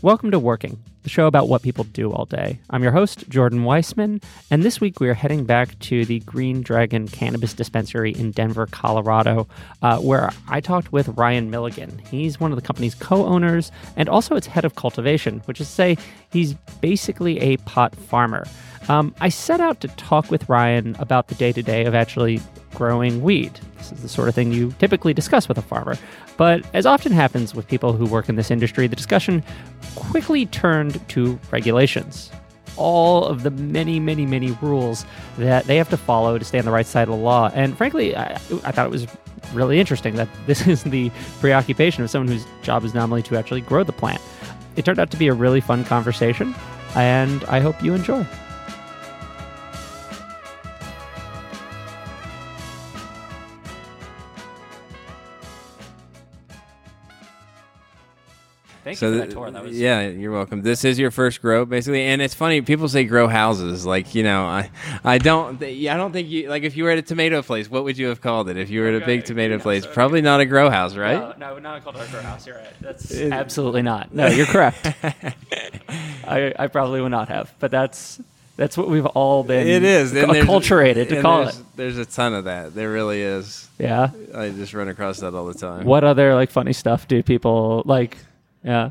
Welcome to Working, the show about what people do all day. I'm your host, Jordan Weissmann, and this week we are heading back to the Green Dragon Cannabis Dispensary in Denver, Colorado, uh, where I talked with Ryan Milligan. He's one of the company's co owners and also its head of cultivation, which is to say, he's basically a pot farmer. Um, I set out to talk with Ryan about the day to day of actually growing weed. This is the sort of thing you typically discuss with a farmer. But as often happens with people who work in this industry, the discussion quickly turned to regulations. All of the many, many, many rules that they have to follow to stay on the right side of the law. And frankly, I, I thought it was really interesting that this is the preoccupation of someone whose job is nominally to actually grow the plant. It turned out to be a really fun conversation, and I hope you enjoy. Thank so you for th- that tour. That was yeah, you're welcome. This is your first grow, basically, and it's funny. People say grow houses, like you know, I, I don't, th- I don't think you like if you were at a tomato place, what would you have called it? If you were at a big tomato greenhouse, place, okay. probably not a grow house, right? No, no, not called a grow house. You're right. That's absolutely not. No, you're correct. I, I probably would not have, but that's that's what we've all been. It is and acculturated to call there's, it. There's a ton of that. There really is. Yeah. I just run across that all the time. What other like funny stuff do people like? Yeah.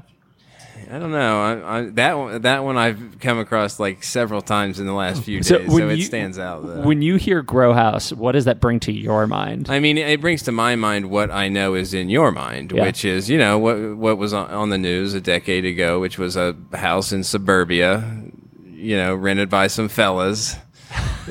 I don't know. I, I, that one, that one I've come across like several times in the last few days, So so, it you- stands out. Though. When you hear grow house, what does that bring to your mind? I mean, it brings to my mind what I know is in your mind, Yeah. which is, you know, what what was on the news a decade ago, which was a house in suburbia, you know, rented by some fellas,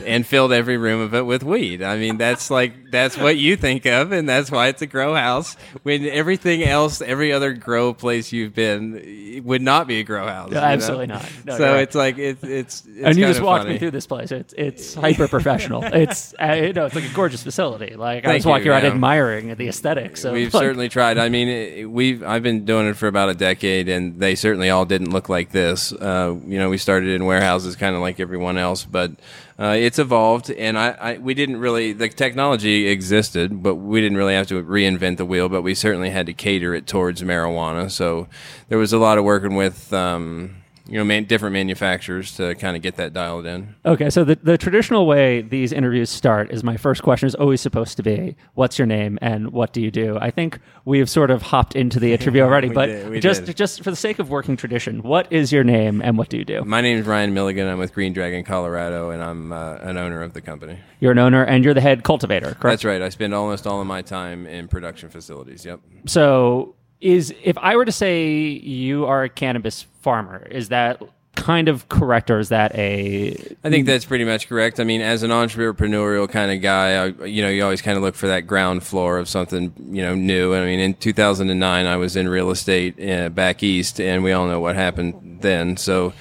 and filled every room of it with weed. I mean, that's like that's what you think of, and that's why it's a grow house. When everything else, every other grow place you've been, would not be a grow house. No, you know? absolutely not. No, so it's like it, it's it's and you just walked funny. me through this place. It's it's hyper professional. it's uh, you know it's like a gorgeous facility. Like I Thank was walking you, around admiring the aesthetics. Of, We've like, certainly tried. I mean, it- we've I've been doing it for about a decade, and they certainly all didn't look like this. Uh, you know, we started in warehouses, kind of like everyone else, but uh, it's evolved, and I, I we didn't really the technology existed, but we didn't really have to reinvent the wheel. But we certainly had to cater it towards marijuana. So there was a lot of working with. Um, you know, man, different manufacturers to kind of get that dialed in. Okay, so the, the traditional way these interviews start is my first question is always supposed to be, "What's your name and what do you do?" I think we've sort of hopped into the interview already, but did, just did. just for the sake of working tradition, what is your name and what do you do? My name is Ryan Milligan. I'm with Green Dragon, Colorado, and I'm uh, an owner of the company. You're an owner and you're the head cultivator, correct? That's right. I spend almost all of my time in production facilities. Yep. So, is if I were to say you are a cannabis farmer, is that kind of correct, or is that a I think that's pretty much correct. I mean, as an entrepreneurial kind of guy, I, you know, you always kind of look for that ground floor of something, you know, new. I mean, in 2009, I was in real estate uh, back east, and we all know what happened then. So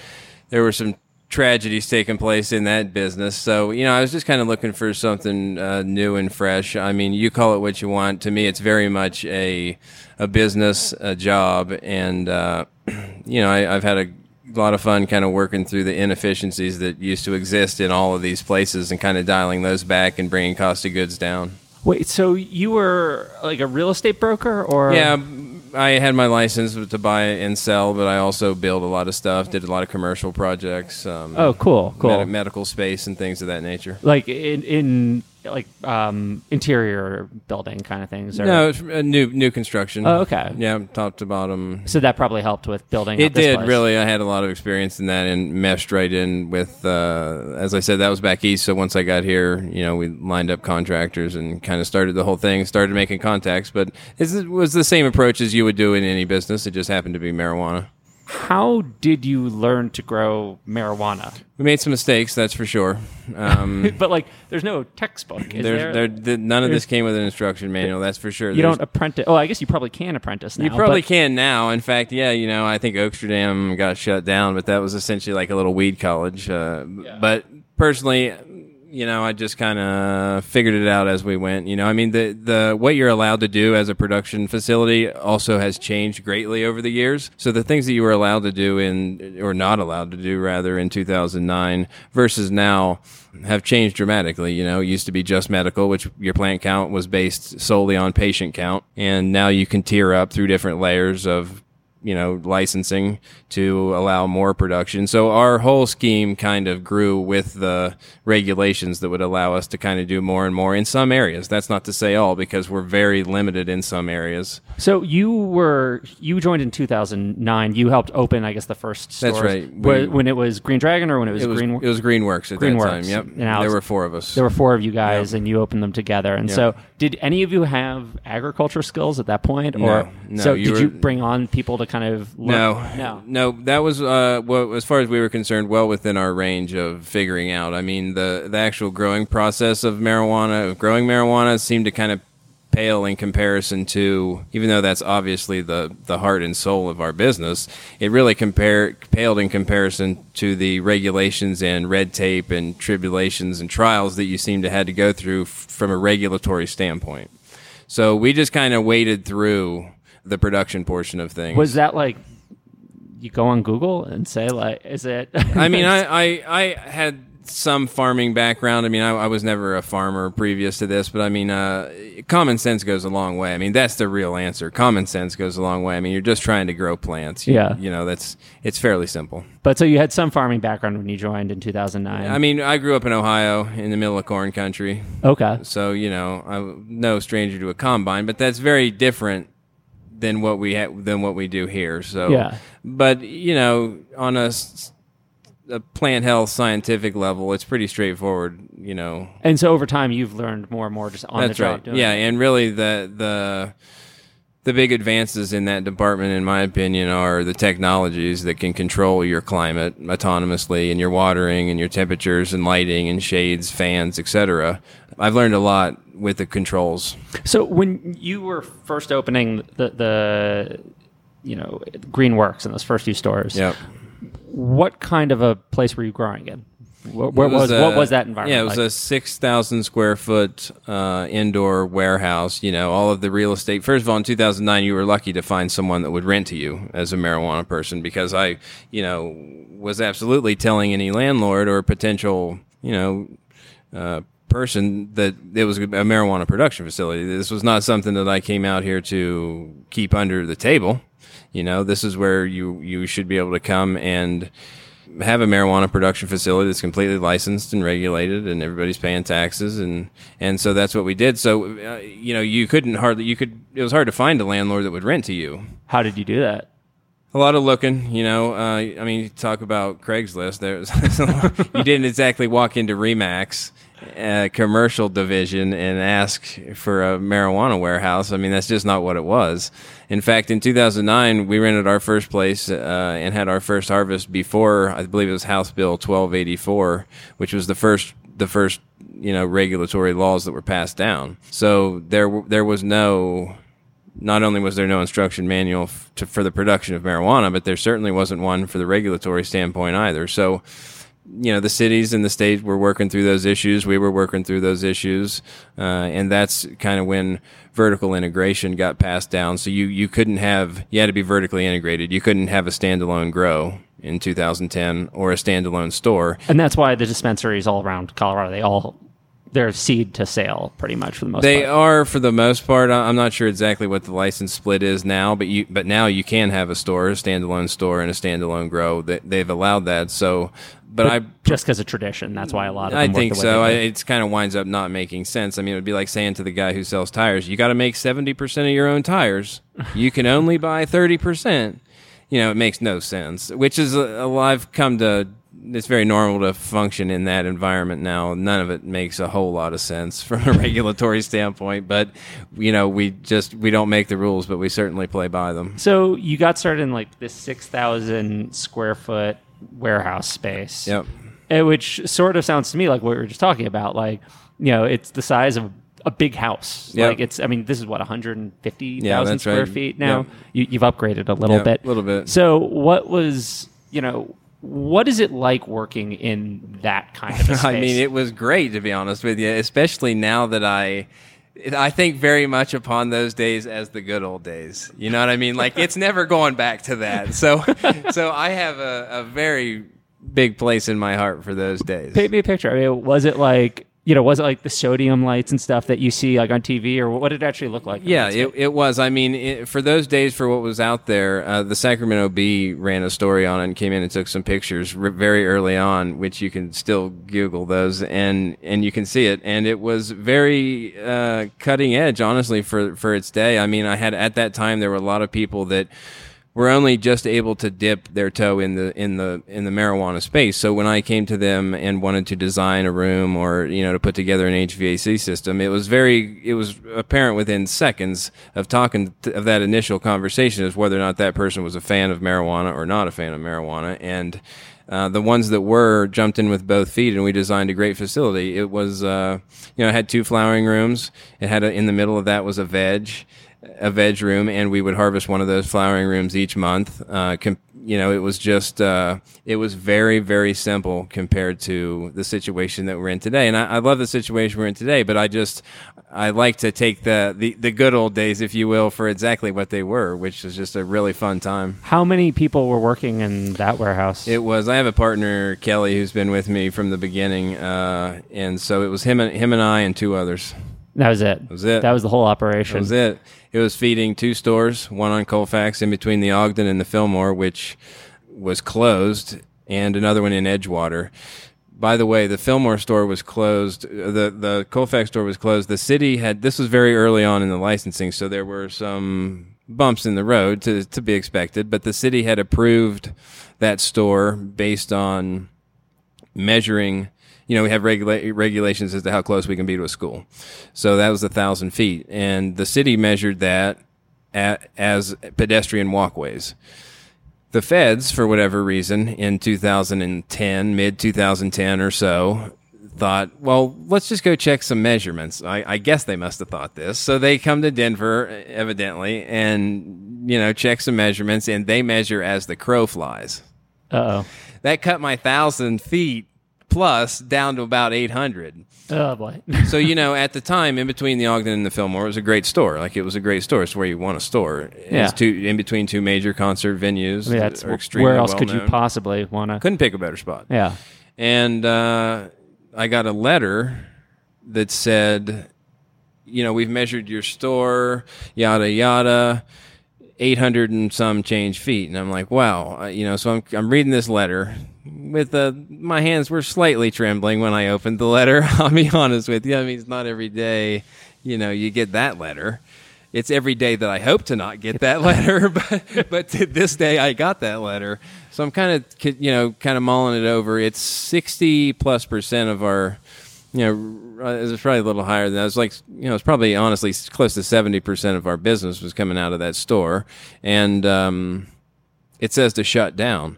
there were some tragedies taking place in that business. So, you know, I was just kind of looking for something uh, new and fresh. I mean, you call it what you want. To me, it's very much a a business, a job, and uh, you know, I, I've had a lot of fun kind of working through the inefficiencies that used to exist in all of these places and kind of dialing those back and bringing cost of goods down. wait? So you were like a real estate broker, or Yeah, I had my license to buy and sell, but I also build a lot of stuff, did a lot of commercial projects. Um, Oh, cool, cool. med- medical space and things of that nature. like in in like um, interior building kind of things. Or, No, it's a new new construction. Oh, okay. Yeah, top to bottom. So that probably helped with building. It did place. really. I had a lot of experience in that and meshed right in with. Uh, as I said, that was back east. So once I got here, you know, we lined up contractors and kind of started the whole thing. Started making contacts, but it was the same approach as you would do in any business. It just happened to be marijuana. How did you learn to grow marijuana? We made some mistakes, that's for sure. Um, But like, there's no textbook. Is there's, there? there, th- none of this came with an instruction manual, that's for sure. you There's- don't apprentice. Oh, I guess you probably can apprentice now. You probably but- can now. In fact, yeah, you know, I think Oaksterdam got shut down, but that was essentially like a little weed college. Uh, But personally, you know, I just kind of figured it out as we went. You know, I mean, the the what you're allowed to do as a production facility also has changed greatly over the years. So the things that you were allowed to do in or not allowed to do rather in 2009 versus now have changed dramatically. You know, it used to be just medical, which your plant count was based solely on patient count, and now you can tier up through different layers of you know licensing to allow more production. So our whole scheme kind of grew with the regulations that would allow us to kind of do more and more in some areas. That's not to say all because we're very limited in some areas. So you were you joined in 2009. You helped open, I guess, the first. That's right. We- when it was Green Dragon or when it was, It was Green. it was Greenworks at that time. Yep. Alex- there were four of us. there were four of you guys, and you opened them together. And Yeah. so, did any of you have agriculture skills at that point, or No, no, so you did were- you bring on people to kind of learn? No, no. no. That was, uh, well, as far as we were concerned, well within our range of figuring out. I mean, the the actual growing process of marijuana, of growing marijuana, seemed to kind of pale in comparison to, even though that's obviously the the heart and soul of our business. It really compare paled in comparison to the regulations and red tape and tribulations and trials that you seem to had to go through f- from a regulatory standpoint. So we just kind of waded through the production portion of things. Was that like you go on Google and say like, is it? I mean, I, I, I had some farming background. I mean, I, I was never a farmer previous to this, but I mean, uh, common sense goes a long way. I mean, that's the real answer. Common sense goes a long way. I mean, you're just trying to grow plants. You- Yeah. You know, that's, it's fairly simple. but so you had some farming background when you joined in 2009. I mean, I grew up in Ohio in the middle of corn country. okay. So, you know, I'm no stranger to a combine, but that's very different than what we ha- than what we do here. So, Yeah. But you know, on a plant health scientific level, it's pretty straightforward. You know, And so over time, you've learned more and more just on that's the job. right. Yeah, it. and really the the the big advances in that department, in my opinion, are the technologies that can control your climate autonomously and your watering and your temperatures and lighting and shades, fans, etc. I've learned a lot with the controls. So when you were first opening the the you know Greenworks in those first few stores, Yep. what kind of a place were you growing in? Where, where It was, a- what was that environment? Yeah, it was like? a six thousand square foot uh, indoor warehouse. You know, all of the real estate. First of all, in two thousand nine, you were lucky to find someone that would rent to you as a marijuana person because I, you know, was absolutely telling any landlord or potential, you know. Uh, person that it was a marijuana production facility. This was not something that I came out here to keep under the table. You know, this is where you you should be able to come and have a marijuana production facility that's completely licensed and regulated and everybody's paying taxes and and so that's what we did so uh, you know you couldn't hardly you could it was hard to find a landlord that would rent to you How did you do that? a lot of looking you know uh, i mean you talk about craigslist there's you didn't exactly walk into remax uh, commercial division and ask for a marijuana warehouse. I mean that's just not what it was. In fact in 2009 we rented our first place uh, and had our first harvest before i believe it was house bill 1284 which was the first the first you know regulatory laws that were passed down. So there there was no not only was there no instruction manual f- to, for the production of marijuana, but there certainly wasn't one for the regulatory standpoint either. So, you know, the cities and the state were working through those issues. We were working through those issues, uh, and that's kind of when vertical integration got passed down. So you you couldn't have you had to be vertically integrated. You couldn't have a standalone grow in 2010 or a standalone store. And that's why the dispensaries all around Colorado they all they're seed to sale pretty much for the most They part. are for the most part. I'm not sure exactly what the license split is now, but you but now you can have a store, a standalone store, and a standalone grow. They, they've allowed that. So, but, I just because of tradition. That's why a lot of them I work think the way so. I, they it's kind of winds up not making sense. I mean, it would be like saying to the guy who sells tires, "You got to make seventy percent of your own tires. You can only buy thirty percent." You know, it makes no sense. Which is uh, a, a, I've come to it's very normal to function in that environment now. None of it makes a whole lot of sense from a regulatory standpoint, but you know, we just we don't make the rules, but we certainly play by them. So you got started in like this six thousand square foot warehouse space. Yep. eh, Which sort of sounds to me like what we were just talking about. Like, you know, it's the size of a big house. Yep. Like it's, I mean, this is what 150,000 Yeah, square right. feet now. Yep. You, you've upgraded a little Yep, bit. little bit. So what was, you know, what is it like working in that kind of a space? I mean, it was great to be honest with you, especially now that I. I think very much upon those days as the good old days. You know what I mean? Like it's never going back to that. So, so I have a, a very big place in my heart for those days. paint me a picture. I mean, was it like, you know, was it like the sodium lights and stuff that you see like on TV or what did it actually look like? Yeah, it, it was. I mean, it, for those days, for what was out there, uh, the Sacramento Bee ran a story on it and came in and took some pictures very early on, which you can still Google those and and you can see it. And it was very uh, cutting edge, honestly, for for its day. I mean, I had at that time there were a lot of people that were only just able to dip their toe in the in the in the marijuana space. So when I came to them and wanted to design a room or you know to put together an HVAC system, it was very it was apparent within seconds of talking to, of that initial conversation as whether or not that person was a fan of marijuana or not a fan of marijuana and. Uh, the ones that were jumped in with both feet, and we designed a great facility. It was, uh, you know, it had two flowering rooms. It had a, in the middle of that was a veg, a veg room, and we would harvest one of those flowering rooms each month. Uh, com- you know, it was just, uh, it was very, very simple compared to the situation that we're in today. And I, I love the situation we're in today, but I just, I like to take the, the, the good old days, if you will, for exactly what they were, which was just a really fun time. How many people were working in that warehouse? It was. I have a partner, Kelly, who's been with me from the beginning, uh, and so it was him and him and I and two others. That was it. That was it. That was the whole operation. That was it. It was feeding two stores, one on Colfax in between the Ogden and the Fillmore, which was closed, and another one in Edgewater. By the way, the Fillmore store was closed. uh, The the Colfax store was closed. The city had this was very early on in the licensing, so there were some bumps in the road to to be expected. But the city had approved that store based on measuring you know we have regula- regulations as to how close we can be to a school. So that was a thousand feet. And the city measured that at, as pedestrian walkways. The feds for whatever reason in 2010 mid 2010 or so thought well let's just go check some measurements. I, I guess they must have thought this. So they come to denver evidently and you know check some measurements and they measure as the crow flies. Uh oh. that cut my thousand feet plus down to about 800 oh. Oh boy. so you know at the time in between the ogden and the fillmore it was a great store like it was a great store it's where you want a store Yeah. it's two in between two major concert venues that that's where else could you possibly want to? couldn't pick a better spot Yeah. and uh, I got a letter that said, you know, we've measured your store, yada yada, eight hundred and some change feet, and I'm like, wow, Uh, you know. So I'm I'm reading this letter with uh, my hands were slightly trembling when I opened the letter. I'll be honest with you. I mean, it's not every day, you know, you get that letter. It's every day that I hope to not get that letter, but but to this day I got that letter. So I'm kind of you know kind of mulling it over. It's sixty plus percent of our, you know, uh, it's probably a little higher than that. It's like you know it's probably honestly close to seventy percent of our business was coming out of that store, and um, it says to shut down.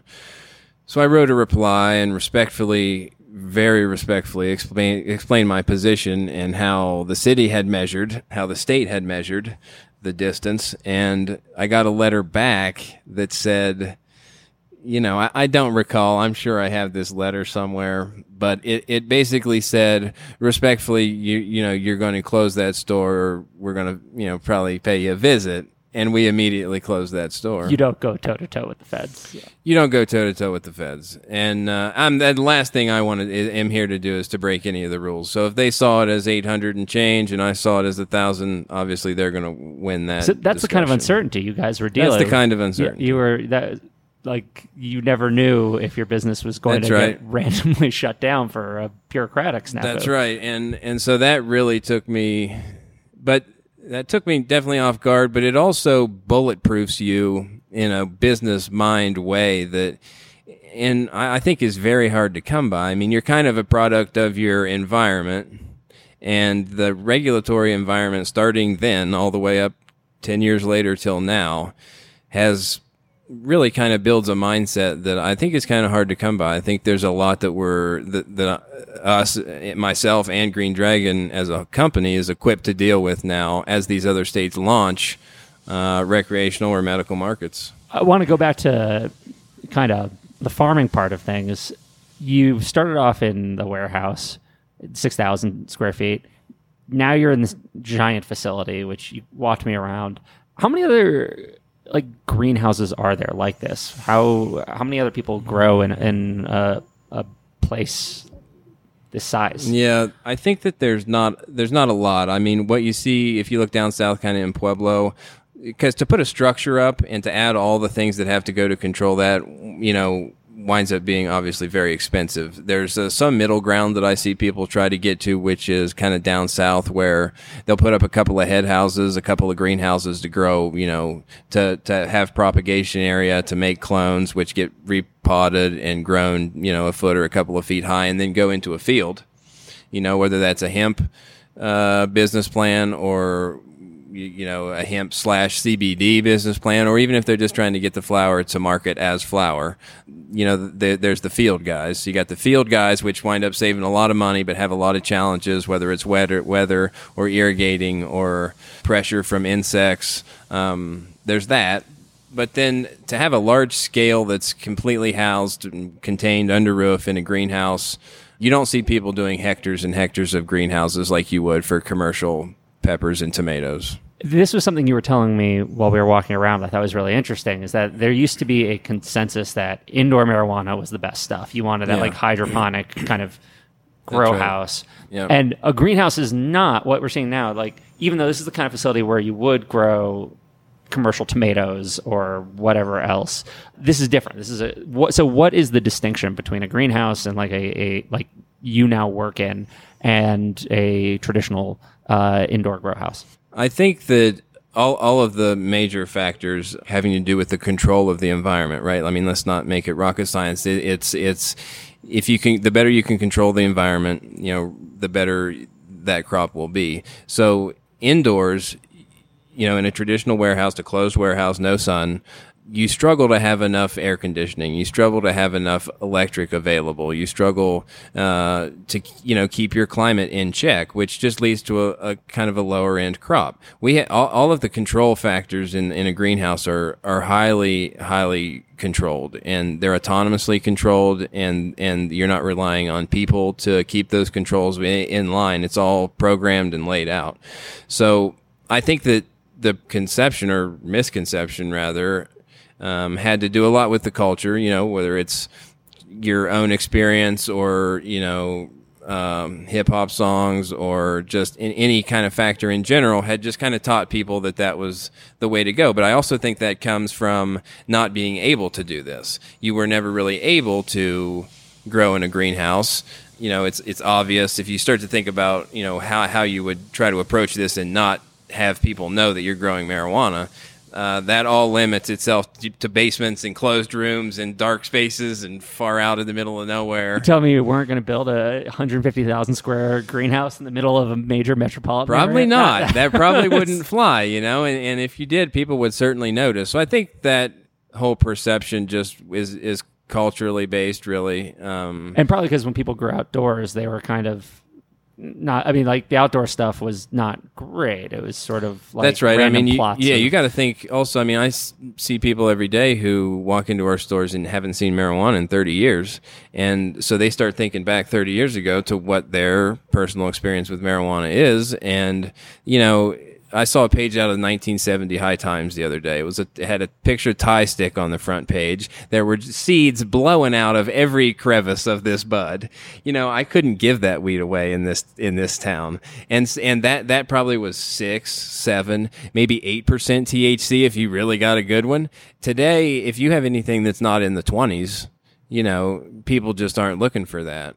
So I wrote a reply and respectfully, very respectfully, explain explain my position and how the city had measured, how the state had measured the distance, and I got a letter back that said, you know, I, I don't recall. I'm sure I have this letter somewhere, but it, it basically said, respectfully, you you know, you're going to close that store. Or we're going to you know probably pay you a visit, and we immediately closed that store You don't go toe to toe with the feds. Yeah. you don't go toe to toe with the feds. And uh, I'm the last thing I want to am here to do is to break any of the rules. So if they saw it as 800 and change, and I saw it as a thousand, obviously they're going to win that. So that's the kind of uncertainty you guys were dealing. With. That's the kind of uncertainty. You were that like you never knew if your business was going That's to right. get randomly shut down for a bureaucratic snafu. That's right, and and so that really took me, but that took me definitely off guard. But it also bulletproofs you in a business mind way that and I, think is very hard to come by. I mean, you're kind of a product of your environment and the regulatory environment starting then all the way up 10 years later till now has really kind of builds a mindset that I think is kind of hard to come by. I think there's a lot that we're that, that us, myself, and Green Dragon as a company is equipped to deal with now as these other states launch uh, recreational or medical markets. I want to go back to kind of the farming part of things. You started off in the warehouse, six thousand square feet. Now you're in this giant facility, which you walked me around. How many other like greenhouses are there like this? How how many other people grow in in a, a place this size? Yeah, I think that there's not there's not a lot. I mean, what you see if you look down south, kind of in Pueblo, because to put a structure up and to add all the things that have to go to control that, you know, winds up being obviously very expensive. There's uh, some middle ground that I see people try to get to, which is kind of down south where they'll put up a couple of head houses, a couple of greenhouses to grow, you know, to, to have propagation area to make clones, which get repotted and grown, you know, a foot or a couple of feet high and then go into a field, you know, whether that's a hemp, uh, business plan or you know a hemp slash CBD business plan, or even if they're just trying to get the flower to market as flower, you know, the, there's the field guys. You got the field guys, which wind up saving a lot of money, but have a lot of challenges, whether it's weather, weather or irrigating or pressure from insects. Um, there's that. But then to have a large scale that's completely housed and contained under roof in a greenhouse, you don't see people doing hectares and hectares of greenhouses like you would for commercial peppers and tomatoes. This was something you were telling me while we were walking around. I thought was really interesting. Is that there used to be a consensus that indoor marijuana was the best stuff. You wanted that Yeah. like hydroponic kind of grow right. house, Yep. and a greenhouse is not what we're seeing now. Like even though this is the kind of facility where you would grow commercial tomatoes or whatever else, this is different. This is a what, so. What is the distinction between a greenhouse and like a, a like you now work in and a traditional uh, indoor grow house? I think that all, all of the major factors having to do with the control of the environment, right? I mean, let's not make it rocket science. It, it's, it's, if you can, the better you can control the environment, you know, the better that crop will be. So indoors, you know, in a traditional warehouse, a closed warehouse, no sun, you struggle to have enough air conditioning. You struggle to have enough electric available. You struggle uh, to you know keep your climate in check, which just leads to a, a kind of a lower end crop. We ha- all, all of the control factors in, in a greenhouse are are highly highly controlled and they're autonomously controlled and and you're not relying on people to keep those controls in, in line. It's all programmed and laid out. So I think that the conception or misconception rather um, had to do a lot with the culture, you know, whether it's your own experience or, you know, um, hip hop songs or just in any kind of factor in general had just kind of taught people that that was the way to go. But I also think that comes from not being able to do this. You were never really able to grow in a greenhouse. You know, it's it's obvious if you start to think about you know how how you would try to approach this and not have people know that you're growing marijuana. Uh, that all limits itself to, basements and closed rooms and dark spaces and far out in the middle of nowhere. Tell me you weren't going to build a 150,000 square greenhouse in the middle of a major metropolitan Probably area? not. that probably wouldn't fly, you know. And, and if you did, people would certainly notice. So I think that whole perception just is is culturally based, really. Um, And probably because when people grew outdoors, they were kind of not. I mean, like the outdoor stuff was not great. It was sort of like That's right. I mean, you, yeah, of- you got to think. Also, I mean, I s- see people every day who walk into our stores and haven't seen marijuana in 30 years, and so they start thinking back 30 years ago to what their personal experience with marijuana is, and you know. I saw a page out of the 1970 High Times the other day. It was a, it had a picture of Thai stick on the front page. There were seeds blowing out of every crevice of this bud. You know, I couldn't give that weed away in this in this town, and and that that probably was six, seven, maybe eight percent THC if you really got a good one. Today, if you have anything that's not in the 20s, you know, people just aren't looking for that.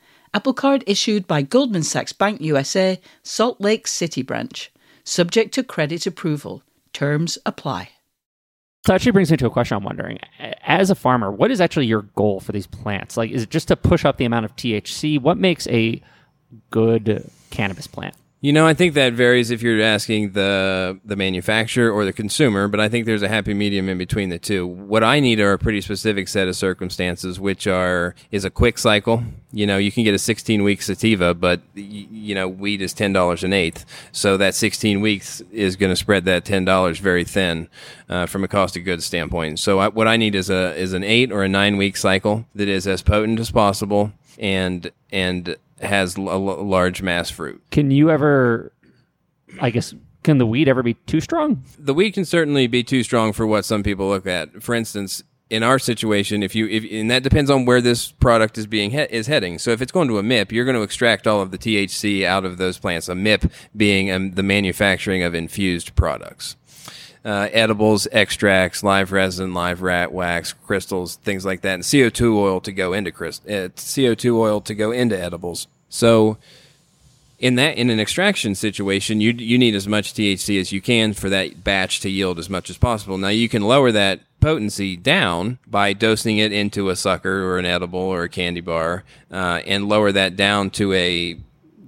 Apple Card issued by Goldman Sachs Bank USA, Salt Lake City branch. Subject to credit approval. Terms apply. So actually brings me to a question I'm wondering. As a farmer, what is actually your goal for these plants? Like, is it just to push up the amount of THC? What makes a good cannabis plant? You know, I think that varies if you're asking the the manufacturer or the consumer, but I think there's a happy medium in between the two. What I need are a pretty specific set of circumstances, which are is a quick cycle. You know, you can get a 16 week sativa, but you know, weed is ten dollars an eighth, so that 16 weeks is going to spread that ten dollars very thin uh, from a cost of goods standpoint. So I, what I need is a is an eight or a nine week cycle that is as potent as possible and and has a large mass fruit. Can you ever, I guess, can the weed ever be too strong? The weed can certainly be too strong for what some people look at. For instance, in our situation, if you if, and that depends on where this product is being he, is heading. So if it's going to a MIP, you're going to extract all of the THC out of those plants. A MIP being um, the manufacturing of infused products uh, edibles, extracts, live resin, live rat wax, crystals, things like that, and CO2 oil to go into crystal, uh, CO2 oil to go into edibles. So in that in an extraction situation, you you need as much THC as you can for that batch to yield as much as possible. Now you can lower that potency down by dosing it into a sucker or an edible or a candy bar, uh, and lower that down to a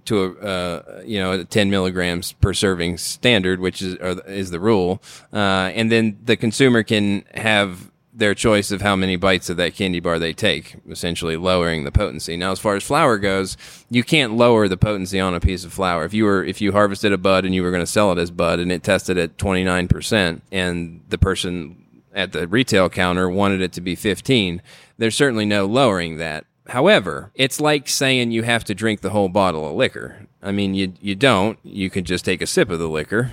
to a uh, you know 10 milligrams per serving standard, which is is the rule, uh, and then the consumer can have their choice of how many bites of that candy bar they take, essentially lowering the potency. Now, as far as flower goes, you can't lower the potency on a piece of flower. If you were if you harvested a bud and you were going to sell it as bud and it tested at 29% and the person at the retail counter wanted it to be 15, there's certainly no lowering that. However, it's like saying you have to drink the whole bottle of liquor. I mean, you you don't. You can just take a sip of the liquor.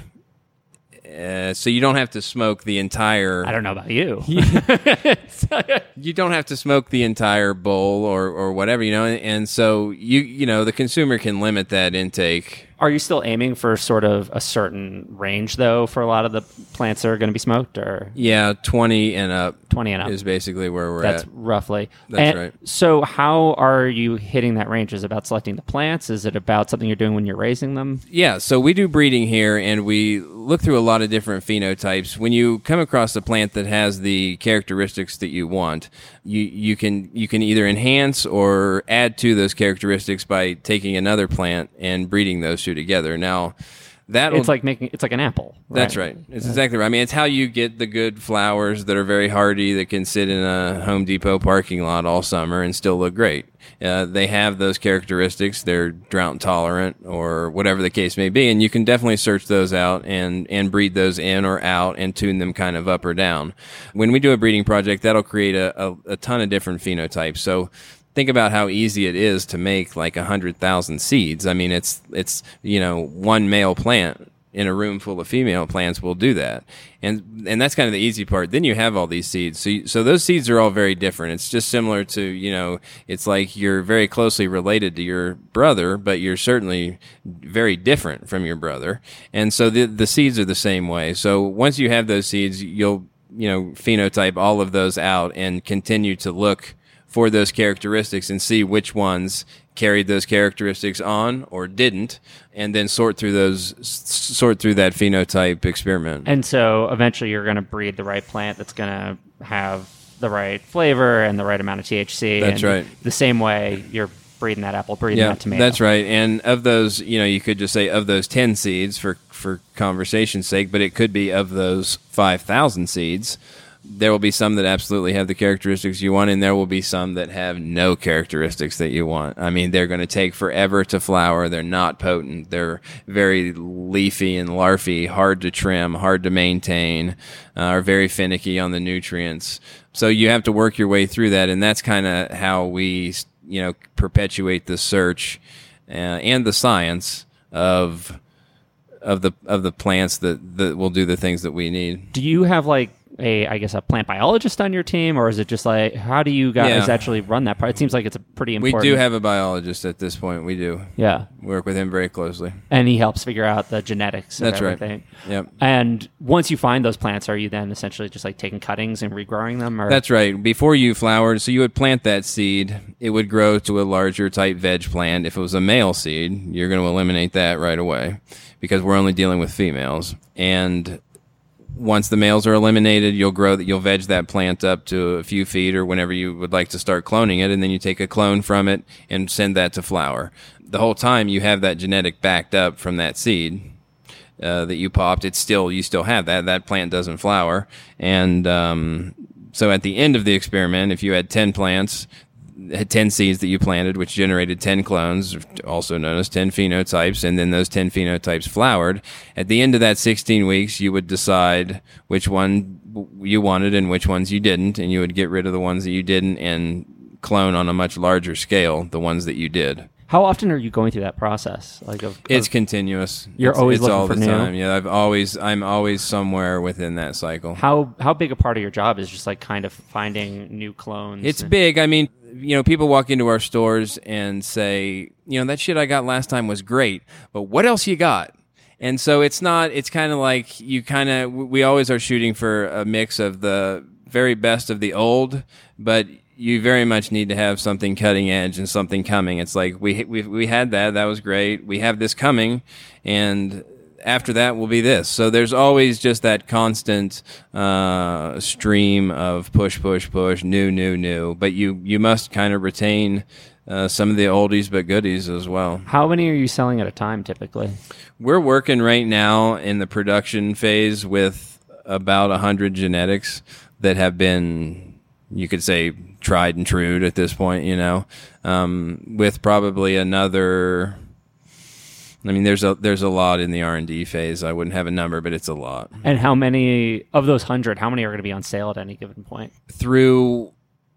Uh, so you don't have to smoke the entire. I don't know about you. you don't have to smoke the entire bowl or, or whatever, you know. And, and so you you know the consumer can limit that intake are you still aiming for sort of a certain range though for a lot of the plants that are going to be smoked or Yeah, 20 and up. 20 and up is basically where we're That's at. roughly. That's and right. So how are you hitting that range? Is it about selecting the plants? Is it about something you're doing when you're raising them? Yeah, so we do breeding here and we look through a lot of different phenotypes. When you come across a plant that has the characteristics that you want, you you can you can either enhance or add to those characteristics by taking another plant and breeding those two together. Now, that it's like making it's like an apple. That's right. It's exactly right. I mean, it's how you get the good flowers that are very hardy that can sit in a Home Depot parking lot all summer and still look great. Uh, they have those characteristics. They're drought tolerant or whatever the case may be, and you can definitely search those out and and breed those in or out and tune them kind of up or down. When we do a breeding project, that'll create a, a, a ton of different phenotypes. So think about how easy it is to make like a hundred thousand seeds. I mean, it's it's you know one male plant in a room full of female plants will do that, and and that's kind of the easy part. Then you have all these seeds, so so those seeds are all very different. It's just similar to you know, it's like you're very closely related to your brother, but you're certainly very different from your brother, and so the the seeds are the same way. So once you have those seeds, you'll you know phenotype all of those out and continue to look for those characteristics and see which ones carried those characteristics on or didn't and then sort through those sort through that phenotype experiment. And so eventually you're going to breed the right plant that's going to have the right flavor and the right amount of thc that's right. the same way you're breeding that apple breeding yeah, that tomato. that's right. And of those you know you could just say of those 10 seeds for for conversation's sake but it could be of those 5000 seeds there will be some that absolutely have the characteristics you want, and there will be some that have no characteristics that you want. I mean, they're going to take forever to flower. They're not potent. They're very leafy and larfy, hard to trim, hard to maintain, uh, are very finicky on the nutrients. So you have to work your way through that, and that's kind of how we, you know, perpetuate the search uh, and the science of of the of the plants that that will do the things that we need. Do you have like a, I guess, a plant biologist on your team, or is it just like how do you guys Yeah. actually run that part? It seems like it's a pretty important. We do have a biologist at this point. We do yeah, work with him very closely. and he helps figure out the genetics. That's right. everything. Yep. And once you find those plants, are you then essentially just like taking cuttings and regrowing them? Or That's right. Before you flowered, so you would plant that seed. It would grow to a larger type veg plant. If it was a male seed, you're going to eliminate that right away because we're only dealing with females. And once the males are eliminated, you'll grow that you'll veg that plant up to a few feet or whenever you would like to start cloning it, and then you take a clone from it and send that to flower. The whole time you have that genetic backed up from that seed uh, that you popped. It's still you still have that. That plant doesn't flower, and um, so at the end of the experiment, if you had ten plants, had 10 seeds that you planted, which generated 10 clones, also known as 10 phenotypes, and then those 10 phenotypes flowered. At the end of that 16 weeks, you would decide which one you wanted and which ones you didn't, and you would get rid of the ones that you didn't and clone on a much larger scale the ones that you did. How often are you going through that process? Like, of, It's of- continuous. You're It's- always it's looking all for the new? time. Yeah, I've always I'm always somewhere within that cycle. how how big a part of your job is just like kind of finding new clones? It's and- big. I mean, you know, people walk into our stores and say, you know, that shit I got last time was great, but what else you got? And so it's not, it's kind of like you kind of, we always are shooting for a mix of the very best of the old, but you very much need to have something cutting edge and something coming. It's like we, we, we had that. That was great. We have this coming and after that will be this. So there's always just that constant uh, stream of push, push, push, new, new, new. But you you must kind of retain uh, some of the oldies but goodies as well. How many are you selling at a time typically? We're working right now in the production phase with about a hundred genetics that have been, you could say, tried and true at this point. You know, um, with probably another. I mean, there's a there's a lot in the R and D phase. I wouldn't have a number, but it's a lot. And how many of those hundred? How many are going to be on sale at any given point? through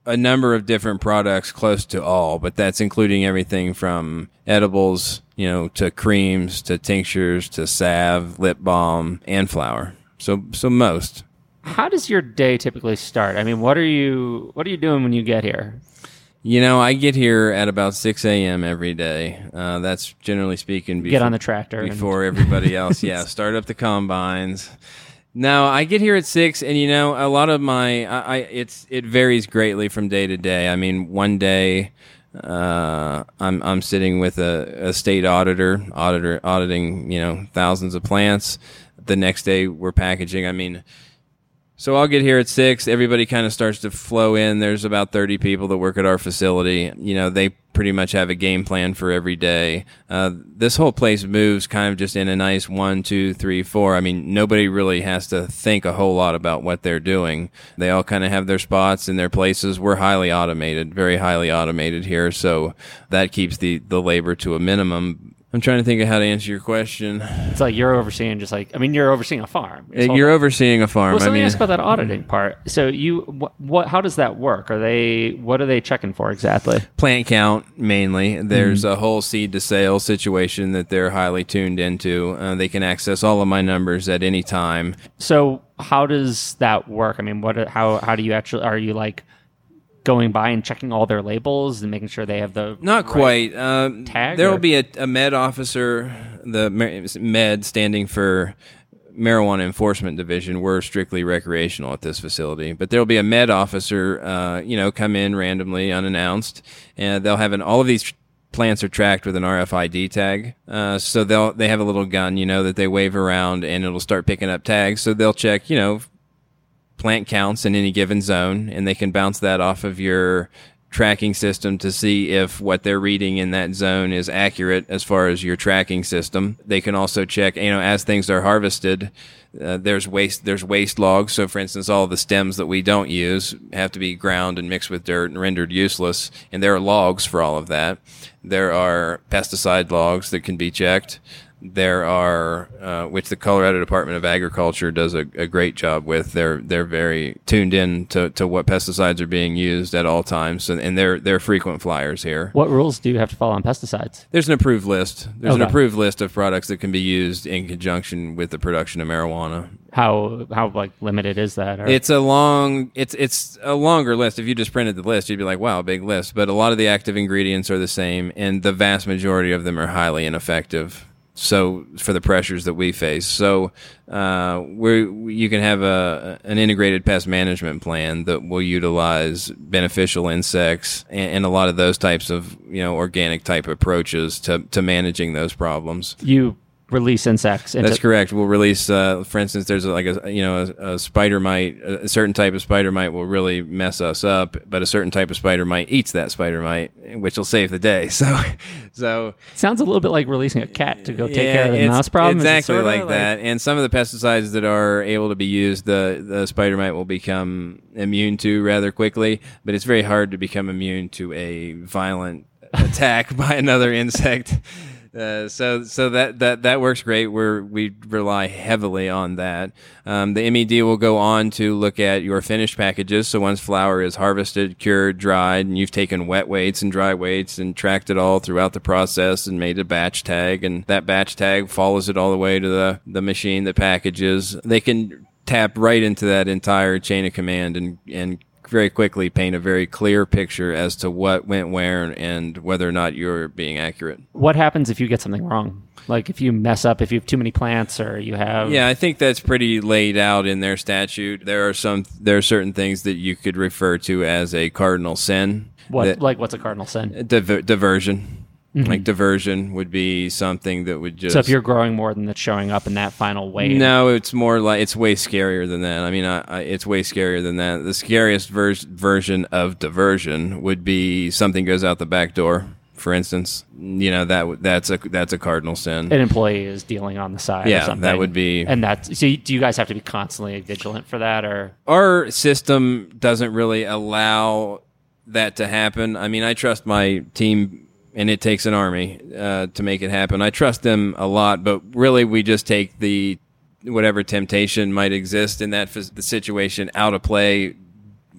a number of different products close to all, but that's including everything from edibles, you know, to creams, to tinctures, to salve, lip balm, and flower. So, so most. How does your day typically start? I mean, what are you what are you doing when you get here? You know, I get here at about 6 a.m. every day. Uh, that's generally speaking. Before, Get on the tractor and- before everybody else. yeah, start up the combines. No, I get here at six, and you know, a lot of my, I, I it's it varies greatly from day to day. I mean, one day, uh, I'm I'm sitting with a, a state auditor, auditor auditing, you know, thousands of plants. The next day, we're packaging. I mean, so I'll get here at six. Everybody kind of starts to flow in. There's about 30 people that work at our facility. You know, they pretty much have a game plan for every day. Uh, this whole place moves kind of just in a nice one, two, three, four. I mean, nobody really has to think a whole lot about what they're doing. They all kind of have their spots and their places. We're highly automated, very highly automated here. So that keeps the, the labor to a minimum. I'm trying to think of how to answer your question. It's like you're overseeing just like I mean you're overseeing a farm. It's uh, You're overseeing a farm. well, so I let me mean, ask about that mm-hmm. auditing part. So you what, what how does that work? Are they what are they checking for exactly? plant count mainly. There's mm-hmm. a whole seed to sale situation that they're highly tuned into. Uh, they can access all of my numbers at any time. So how does that work? I mean, what how how do you actually are you like going by and checking all their labels and making sure they have the Not right- quite. Um, tag, there will be a, a med officer, the med standing for marijuana enforcement division. We're strictly recreational at this facility, but there will be a med officer, uh, you know, come in randomly, unannounced, and they'll have an all of these. Plants are tracked with an RFID tag, uh, so they'll they have a little gun, you know, that they wave around, and it'll start picking up tags. So they'll check, you know, plant counts in any given zone, and they can bounce that off of your tracking system to see if what they're reading in that zone is accurate as far as your tracking system. They can also check, you know, as things are harvested, uh, there's waste there's waste logs. So, for instance, all the stems that we don't use have to be ground and mixed with dirt and rendered useless, and there are logs for all of that. There are pesticide logs that can be checked. There are, uh, which the Colorado Department of Agriculture does a, a, great job with. They're they're very tuned in to, to what pesticides are being used at all times, and, and they're they're frequent flyers here. What rules do you have to follow on pesticides? There's an approved list. There's Okay. an approved list of products that can be used in conjunction with the production of marijuana. How how like limited is that? Or- It's a long, it's it's a longer list. If you just printed the list, you'd be like, "Wow, big list." But a lot of the active ingredients are the same, and the vast majority of them are highly ineffective. So for the pressures that we face, so uh, we you can have a an integrated pest management plan that will utilize beneficial insects and, and a lot of those types of you know organic type approaches to to managing those problems. you release insects. Into, That's correct. We'll release, uh, for instance, there's like a you know a, a spider mite. A certain type of spider mite will really mess us up, but a certain type of spider mite eats that spider mite, which will save the day. So, so Sounds a little bit like releasing a cat to go take yeah, care of the mouse problem. Exactly sorta like, that. And some of the pesticides that are able to be used, the the spider mite will become immune to rather quickly. But it's very hard to become immune to a violent attack by another insect. Uh, so so that, that that works great. We're we rely heavily on that. Um, the MED will go on to look at your finished packages. So once flower is harvested, cured, dried, and you've taken wet weights and dry weights and tracked it all throughout the process and made a batch tag, and that batch tag follows it all the way to the the machine that packages. They can tap right into that entire chain of command and and very quickly paint a very clear picture as to what went where and whether or not you're being accurate. What happens if you get something wrong? Like if you mess up, if you have too many plants, or you have Yeah, I think that's pretty laid out in their statute. There are some there are certain things that you could refer to as a cardinal sin. what that- like what's a cardinal sin? diver- diversion. Mm-hmm. Like diversion would be something that would just So if you're growing more than that's showing up in that final weight, No, it's more like it's way scarier than that. I mean, I, I, it's way scarier than that. The scariest ver- version of diversion would be something goes out the back door. For instance, you know that that's a that's a cardinal sin. an employee is dealing on the side. or Yeah, that would be- And that's so. You, do you guys have to be constantly vigilant for that, or Our system doesn't really allow that to happen. I mean, I trust my team, and it takes an army uh, to make it happen. I trust them a lot, but really, we just take the whatever temptation might exist in that phys- the situation out of play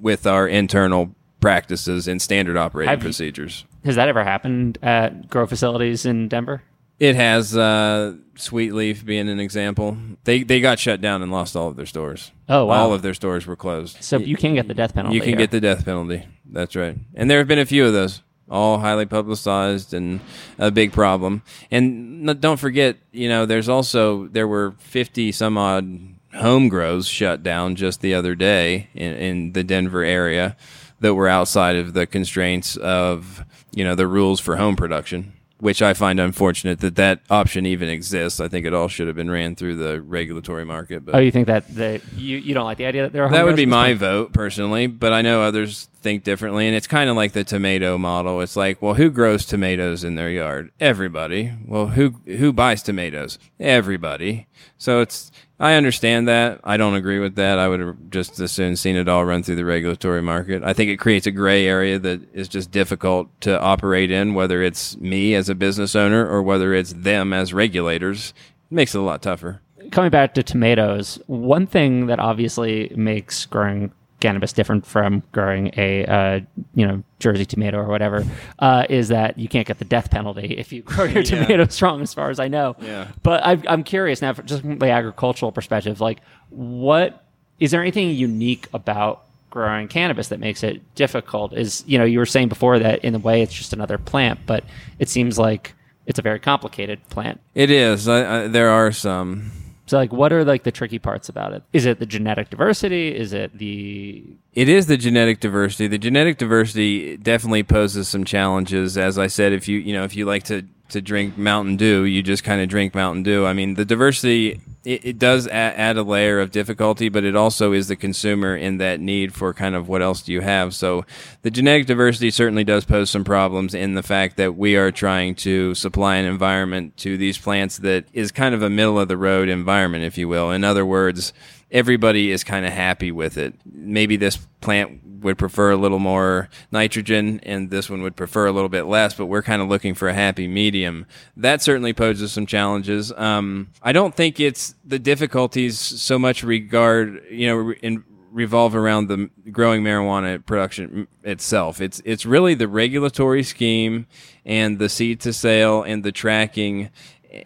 with our internal practices and standard operating Have you- procedures. has that ever happened at grow facilities in Denver? It has uh, Sweet Leaf being an example. They they got shut down and lost all of their stores. Oh, wow. All of their stores were closed. So you can get the death penalty. You can here. get the death penalty. That's right. And there have been a few of those, all highly publicized and a big problem. And don't forget, you know, there's also there were 50 some odd home grows shut down just the other day in, in the Denver area that were outside of the constraints of, you know, the rules for home production. Which I find unfortunate that that option even exists. I think it all should have been ran through the regulatory market. But Oh, you think that the you, you don't like the idea that there are that would be my vote personally, but I know others think differently. And it's kind of like the tomato model. It's like, well, who grows tomatoes in their yard? Everybody. Well, who who buys tomatoes? Everybody. So it's I understand that. I don't agree with that. I would have just as soon seen it all run through the regulatory market. I think it creates a gray area that is just difficult to operate in, whether it's me as a business owner or whether it's them as regulators. It makes it a lot tougher. coming back to tomatoes, one thing that obviously makes growing cannabis different from growing a uh, you know Jersey tomato or whatever uh, is that you can't get the death penalty if you grow your Yeah. tomatoes wrong, as far as I know. Yeah. But I've, I'm curious now, just from the agricultural perspective, like what is there anything unique about growing cannabis that makes it difficult? Is you know you were saying before that in a way it's just another plant, but it seems like it's a very complicated plant. It is. I, I, there are some So like what are like the tricky parts about it? Is it the genetic diversity? Is it the It is the genetic diversity. The genetic diversity definitely poses some challenges. As I said, if you you know if you like to to drink Mountain Dew, you just kind of drink Mountain Dew. I mean, the diversity it, it does add, add a layer of difficulty, but it also is the consumer in that need for kind of what else do you have. So the genetic diversity certainly does pose some problems in the fact that we are trying to supply an environment to these plants that is kind of a middle of the road environment, if you will. In other words everybody is kind of happy with it. Maybe this plant would prefer a little more nitrogen and this one would prefer a little bit less, but we're kind of looking for a happy medium. That certainly poses some challenges. Um, I don't think it's the difficulties so much regard, you know, in, revolve around the growing marijuana production itself. It's it's really the regulatory scheme and the seed to sale and the tracking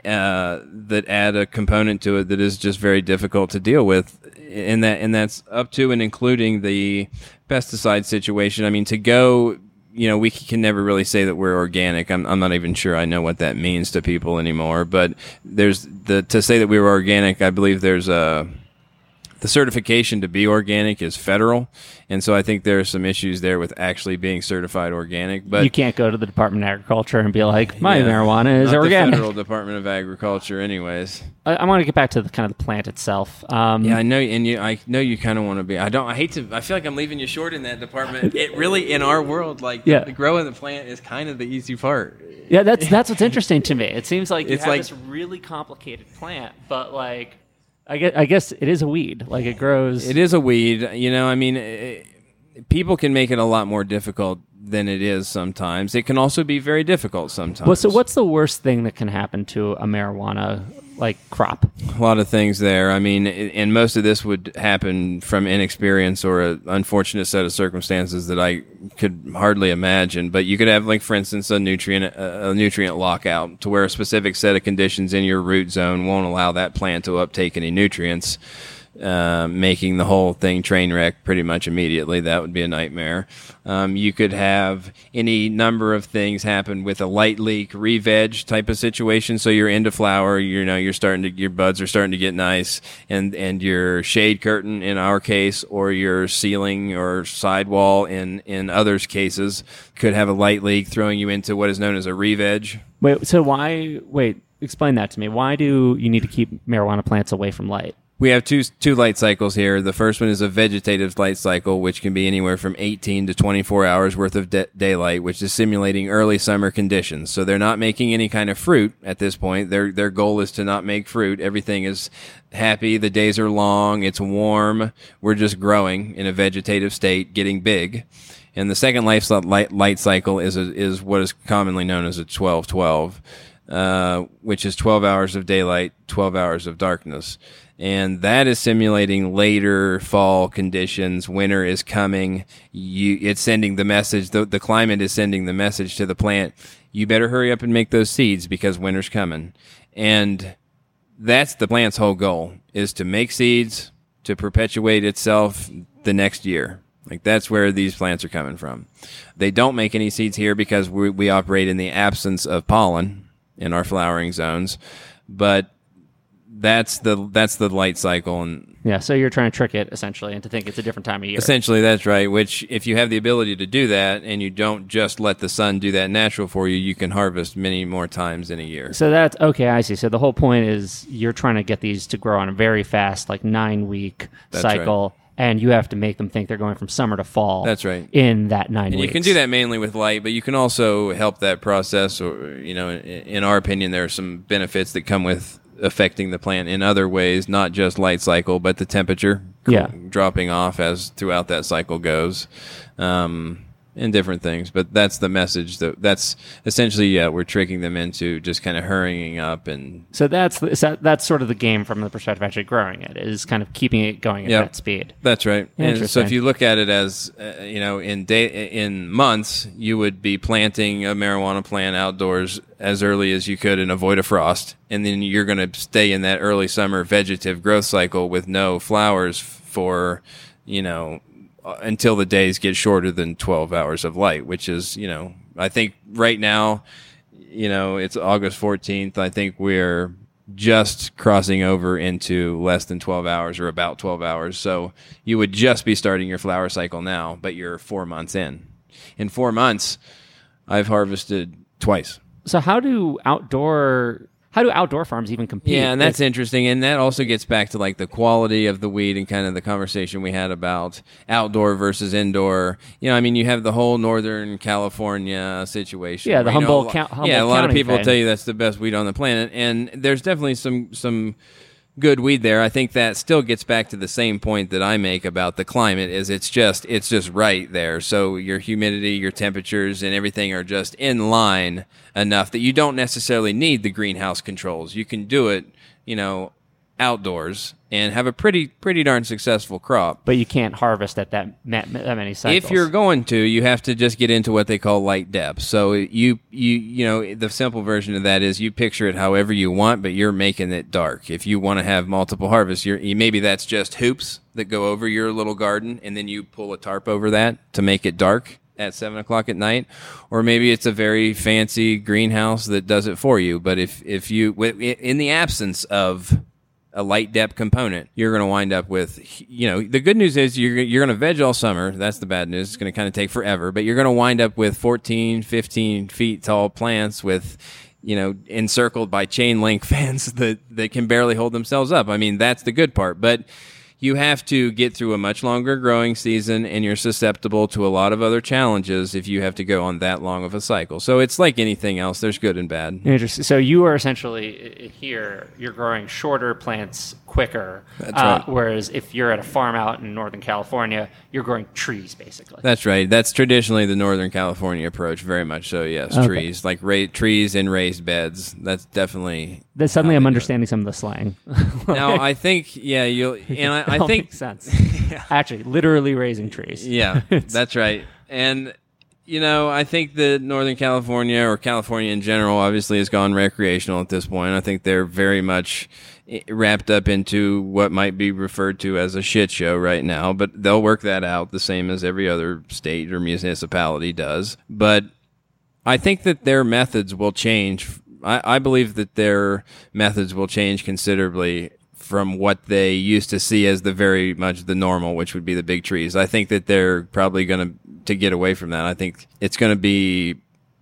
uh, that add a component to it that is just very difficult to deal with. And that and that's up to and including the pesticide situation. I mean, to go you know, we can never really say that we're organic. I'm, I'm not even sure I know what that means to people anymore. But there's the to say that we were organic. I believe there's a the certification to be organic is federal, and so I think there are some issues there with actually being certified organic. But you can't go to the Department of Agriculture and be like, "My yeah, marijuana is organic." The federal Department of Agriculture, anyways. I, I want to get back to the kind of the plant itself. Um, Yeah, I know, and you, I know you kind of want to be. I don't. I hate to. I feel like I'm leaving you short in that department. It really, in our world, like Yeah. the growing the plant is kind of the easy part. yeah, that's that's what's interesting to me. It seems like you It's have like- this really complicated plant, but like, I guess, I guess it is a weed. Like it grows. It is a weed. You know, I mean, eh, people can make it a lot more difficult than it is sometimes. It can also be very difficult sometimes. Well, so what's the worst thing that can happen to a marijuana like crop? a lot of things there. I mean, and most of this would happen from inexperience or an unfortunate set of circumstances that I could hardly imagine. But you could have, like, for instance, a nutrient a nutrient lockout to where a specific set of conditions in your root zone won't allow that plant to uptake any nutrients. Uh, making the whole thing train wreck pretty much immediately. That would be a nightmare. Um, you could have any number of things happen with a light leak, re-veg type of situation. So you're into flower, you know, you're starting to, your buds are starting to get nice, and and your shade curtain in our case, or your ceiling or sidewall in in others' cases, could have a light leak, throwing you into what is known as a re-veg. Wait, so why? Wait, explain that to me. Why do you need to keep marijuana plants away from light? We have two two light cycles here. The first one is a vegetative light cycle, which can be anywhere from 18 to 24 hours worth of da- daylight, which is simulating early summer conditions. So they're not making any kind of fruit at this point. Their their goal is to not make fruit. Everything is happy. The days are long. It's warm. We're just growing in a vegetative state, getting big. And the second life light, light cycle is a, is what is commonly known as a 12-12, uh, which is 12 hours of daylight, 12 hours of darkness. And that is simulating later fall conditions. Winter is coming. You, it's sending the message. The, the climate is sending the message to the plant. You better hurry up and make those seeds because winter's coming. And that's the plant's whole goal is to make seeds to perpetuate itself the next year. Like that's where these plants are coming from. They don't make any seeds here because we, we operate in the absence of pollen in our flowering zones, but that's the that's the light cycle and Yeah, so you're trying to trick it essentially and to think it's a different time of year. essentially that's right which if you have the ability to do that and you don't just let the sun do that natural for you you can harvest many more times in a year So that's okay. I see. So the whole point is you're trying to get these to grow on a very fast, like nine week That's cycle, and you have to make them think they're going from summer to fall. That's right. In that nine And weeks, you can do that mainly with light, but you can also help that process. Or you know, in, in our opinion, there are some benefits that come with affecting the plant in other ways, not just light cycle, but the temperature Yeah. dropping off as throughout that cycle goes, um, and different things. But that's the message. That that's essentially yeah, we're tricking them into just kind of hurrying up and So that's the- so that's sort of the game from the perspective of actually growing it is kind of keeping it going at Yep. that speed. That's right. And so if you look at it as uh, you know in day in months, you would be planting a marijuana plant outdoors as early as you could and avoid a frost, and then you're going to stay in that early summer vegetative growth cycle with no flowers for you know Uh, until the days get shorter than 12 hours of light, which is you know I think right now you know, it's August 14th. I think we're just crossing over into less than 12 hours or about 12 hours. So you would just be starting your flower cycle now, but you're four months in. In four months, I've harvested twice. So how do outdoor how do outdoor farms even compete? Yeah, and that's interesting. And that also gets back to like the quality of the weed and kind of the conversation we had about outdoor versus indoor. You know, I mean, you have the whole Northern California situation. Yeah, the know, Humboldt a lo- Coun- Humboldt Yeah, a lot of people thing. tell you that's the best weed on the planet. And there's definitely some, some good weed there. I think that still gets back to the same point that I make about the climate is it's just it's just right there. So your humidity, your temperatures and everything are just in line enough that you don't necessarily need the greenhouse controls. You can do it, you know, outdoors and have a pretty pretty darn successful crop. But you can't harvest at that ma- that many cycles. If you're going to, you have to just get into what they call light depth. So you you you know the simple version of that is you picture it however you want, but you're making it dark. If you want to have multiple harvests, you're you, maybe that's just hoops that go over your little garden, and then you pull a tarp over that to make it dark at seven o'clock at night, or maybe it's a very fancy greenhouse that does it for you. But if if you in the absence of a light depth component, you're going to wind up with, you know, the good news is you're, you're going to veg all summer. That's the bad news. It's going to kind of take forever, but you're going to wind up with 14, 15 feet tall plants with, you know, encircled by chain link fence that, that can barely hold themselves up. I mean, that's the good part, but you have to get through a much longer growing season and you're susceptible to a lot of other challenges if you have to go on that long of a cycle. So it's like anything else, there's good and bad. Interesting. So you are essentially here, you're growing shorter plants quicker. That's right. Uh, whereas if you're at a farm out in Northern California, you're growing trees basically. That's right. That's traditionally the Northern California approach, very much so, yes. Okay. Trees, like ra- trees in raised beds. That's definitely. Then suddenly I'm it. understanding some of the slang. Now, I think, yeah, you'll, and I, I think sense. Actually, literally raising trees. Yeah, that's right. And you know, I think that Northern California or California in general obviously has gone recreational at this point. I think they're very much eh, wrapped up into what might be referred to as a shit show right now, but they'll work that out the same as every other state or municipality does. But I think that their methods will change. I, I believe that their methods will change considerably from what they used to see as the very much the normal, which would be the big trees. I think that they're probably going to to get away from that. I think it's going to be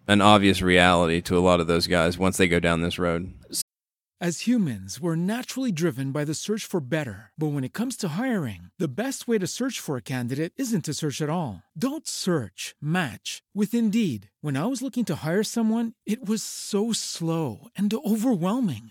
an obvious reality to a lot of those guys once they go down this road. As humans, we're naturally driven by the search for better. But when it comes to hiring, the best way to search for a candidate isn't to search at all. Don't search, match with Indeed. When I was looking to hire someone, it was so slow and overwhelming.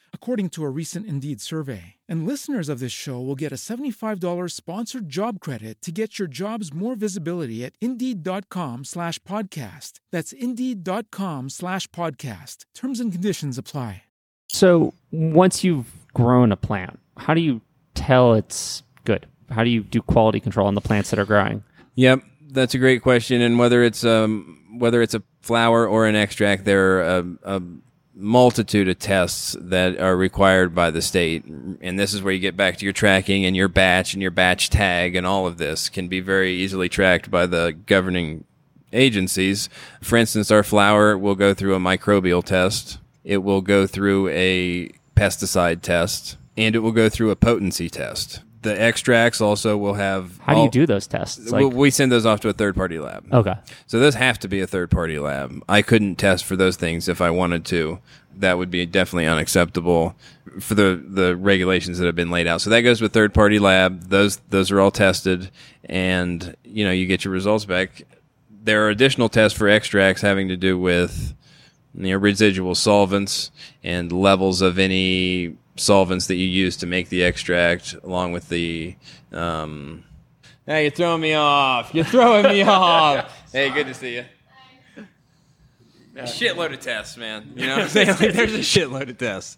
according to a recent Indeed survey. And listeners of this show will get a $75 sponsored job credit to get your jobs more visibility at Indeed.com slash podcast. That's Indeed.com slash podcast. Terms and conditions apply. So once you've grown a plant, how do you tell it's good? How do you do quality control on the plants that are growing? Yep, that's a great question. And whether it's um whether it's a flower or an extract, there are a, a multitude of tests that are required by the state. And this is where you get back to your tracking and your batch and your batch tag and all of this can be very easily tracked by the governing agencies. For instance, our flower will go through a microbial test. It will go through a pesticide test and it will go through a potency test. The extracts also will have. How do you do those tests? we- Like, we send those off to a third party lab. okay. So those have to be a third party lab. I couldn't test for those things if I wanted to. That would be definitely unacceptable for the, the regulations that have been laid out. So that goes with third party lab. Those those are all tested and you know, you get your results back. There are additional tests for extracts having to do with you know, residual solvents and levels of any solvents that you use to make the extract, along with the. Um, hey, you're throwing me off. You're throwing me off. Hey, good to see you. A shitload of tests, man. You know what I'm saying? Like, there's a shitload of tests.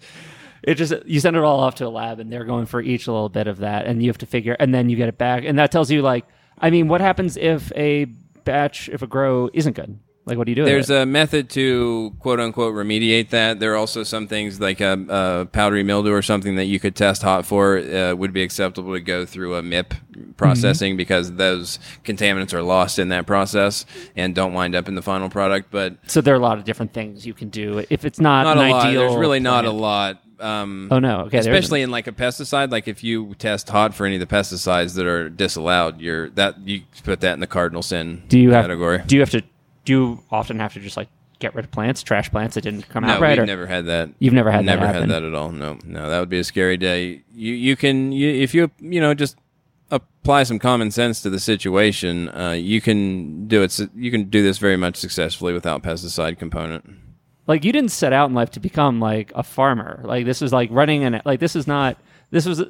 It just you send it all off to a lab and they're going for each little bit of that and you have to figure and then you get it back and that tells you like I mean what happens if a batch if a grow isn't good? Like what do you do? There's a method to quote unquote remediate that. There are also some things like a, a powdery mildew or something that you could test hot for uh, would be acceptable to go through a MIP processing because those contaminants are lost in that process and don't wind up in the final product. But so there are a lot of different things you can do if it's not, not an a lot. ideal There's really not a lot Um, Oh no. Okay. especially in like a pesticide. Like if you test hot for any of the pesticides that are disallowed, you're that you put that in the cardinal sin do you have category. do you have to do you often have to just like get rid of plants, trash plants that didn't come no, out right? we've or- never had that. You've never had that never happen? had that at all. No, no, that would be a scary day. You you can you, if you you know just apply some common sense to the situation, uh, you can do it. You can do this very much successfully without pesticide component. like you didn't set out in life to become like a farmer. Like this is like running an like this is not this was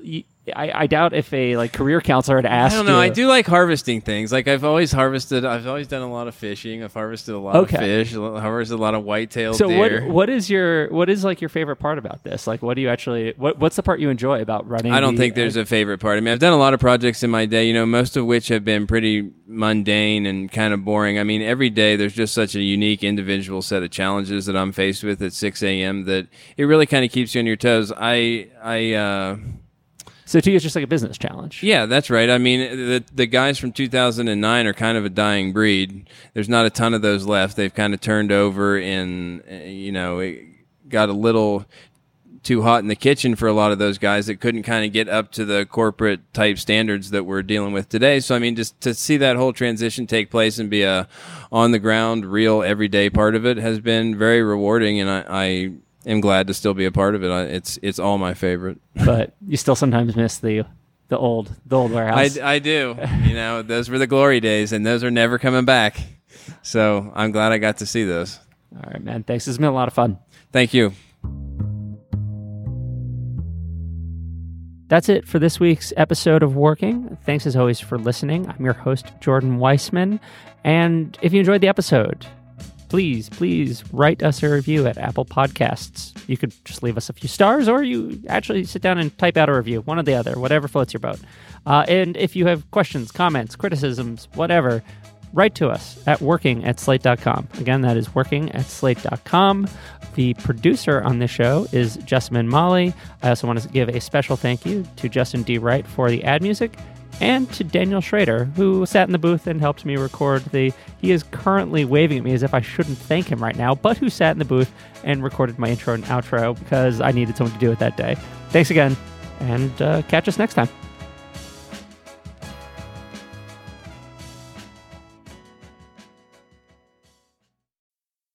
I, I doubt if a like career counselor had asked I don't know. I do like harvesting things. Like I've always harvested. I've always done a lot of fishing. I've harvested a lot Okay. of fish. Harvested a lot of white-tailed So deer. what what is your what is like your favorite part about this? Like what do you actually what what's the part you enjoy about running? I don't the- think there's a favorite part. I mean, I've done a lot of projects in my day, you know, most of which have been pretty mundane and kind of boring. I mean, every day there's just such a unique individual set of challenges that I'm faced with at 6 a.m. that it really kind of keeps you on your toes. I, I, uh, so to you it's just like a business challenge. yeah, that's right. I mean, the the guys from 2009 are kind of a dying breed. There's not a ton of those left. They've kind of turned over and uh, you know, it got a little too hot in the kitchen for a lot of those guys that couldn't kind of get up to the corporate type standards that we're dealing with today. So I mean, just to see that whole transition take place and be a on the ground, real everyday part of it has been very rewarding, and I, I am glad to still be a part of it. I, it's it's all my favorite. But you still sometimes miss the the old the old warehouse. I, I do. You know, those were the glory days, and those are never coming back. So I'm glad I got to see those. All right, man. Thanks. It's been a lot of fun. Thank you. That's it for this week's episode of Working. Thanks as always for listening. I'm your host, Jordan Weissmann. And if you enjoyed the episode, please, please write us a review at Apple Podcasts. You could just leave us a few stars, or you actually sit down and type out a review, one or the other, whatever floats your boat. Uh, and if you have questions, comments, criticisms, whatever, write to us at working at slate.com. Again, that is working at slate.com. The producer on this show is Jessamine Molly. I also want to give a special thank you to Justin D. Wright for the ad music and to Daniel Schrader, who sat in the booth and helped me record the. He is currently waving at me as if I shouldn't thank him right now, but who sat in the booth and recorded my intro and outro because I needed someone to do it that day. Thanks again, and uh, catch us next time.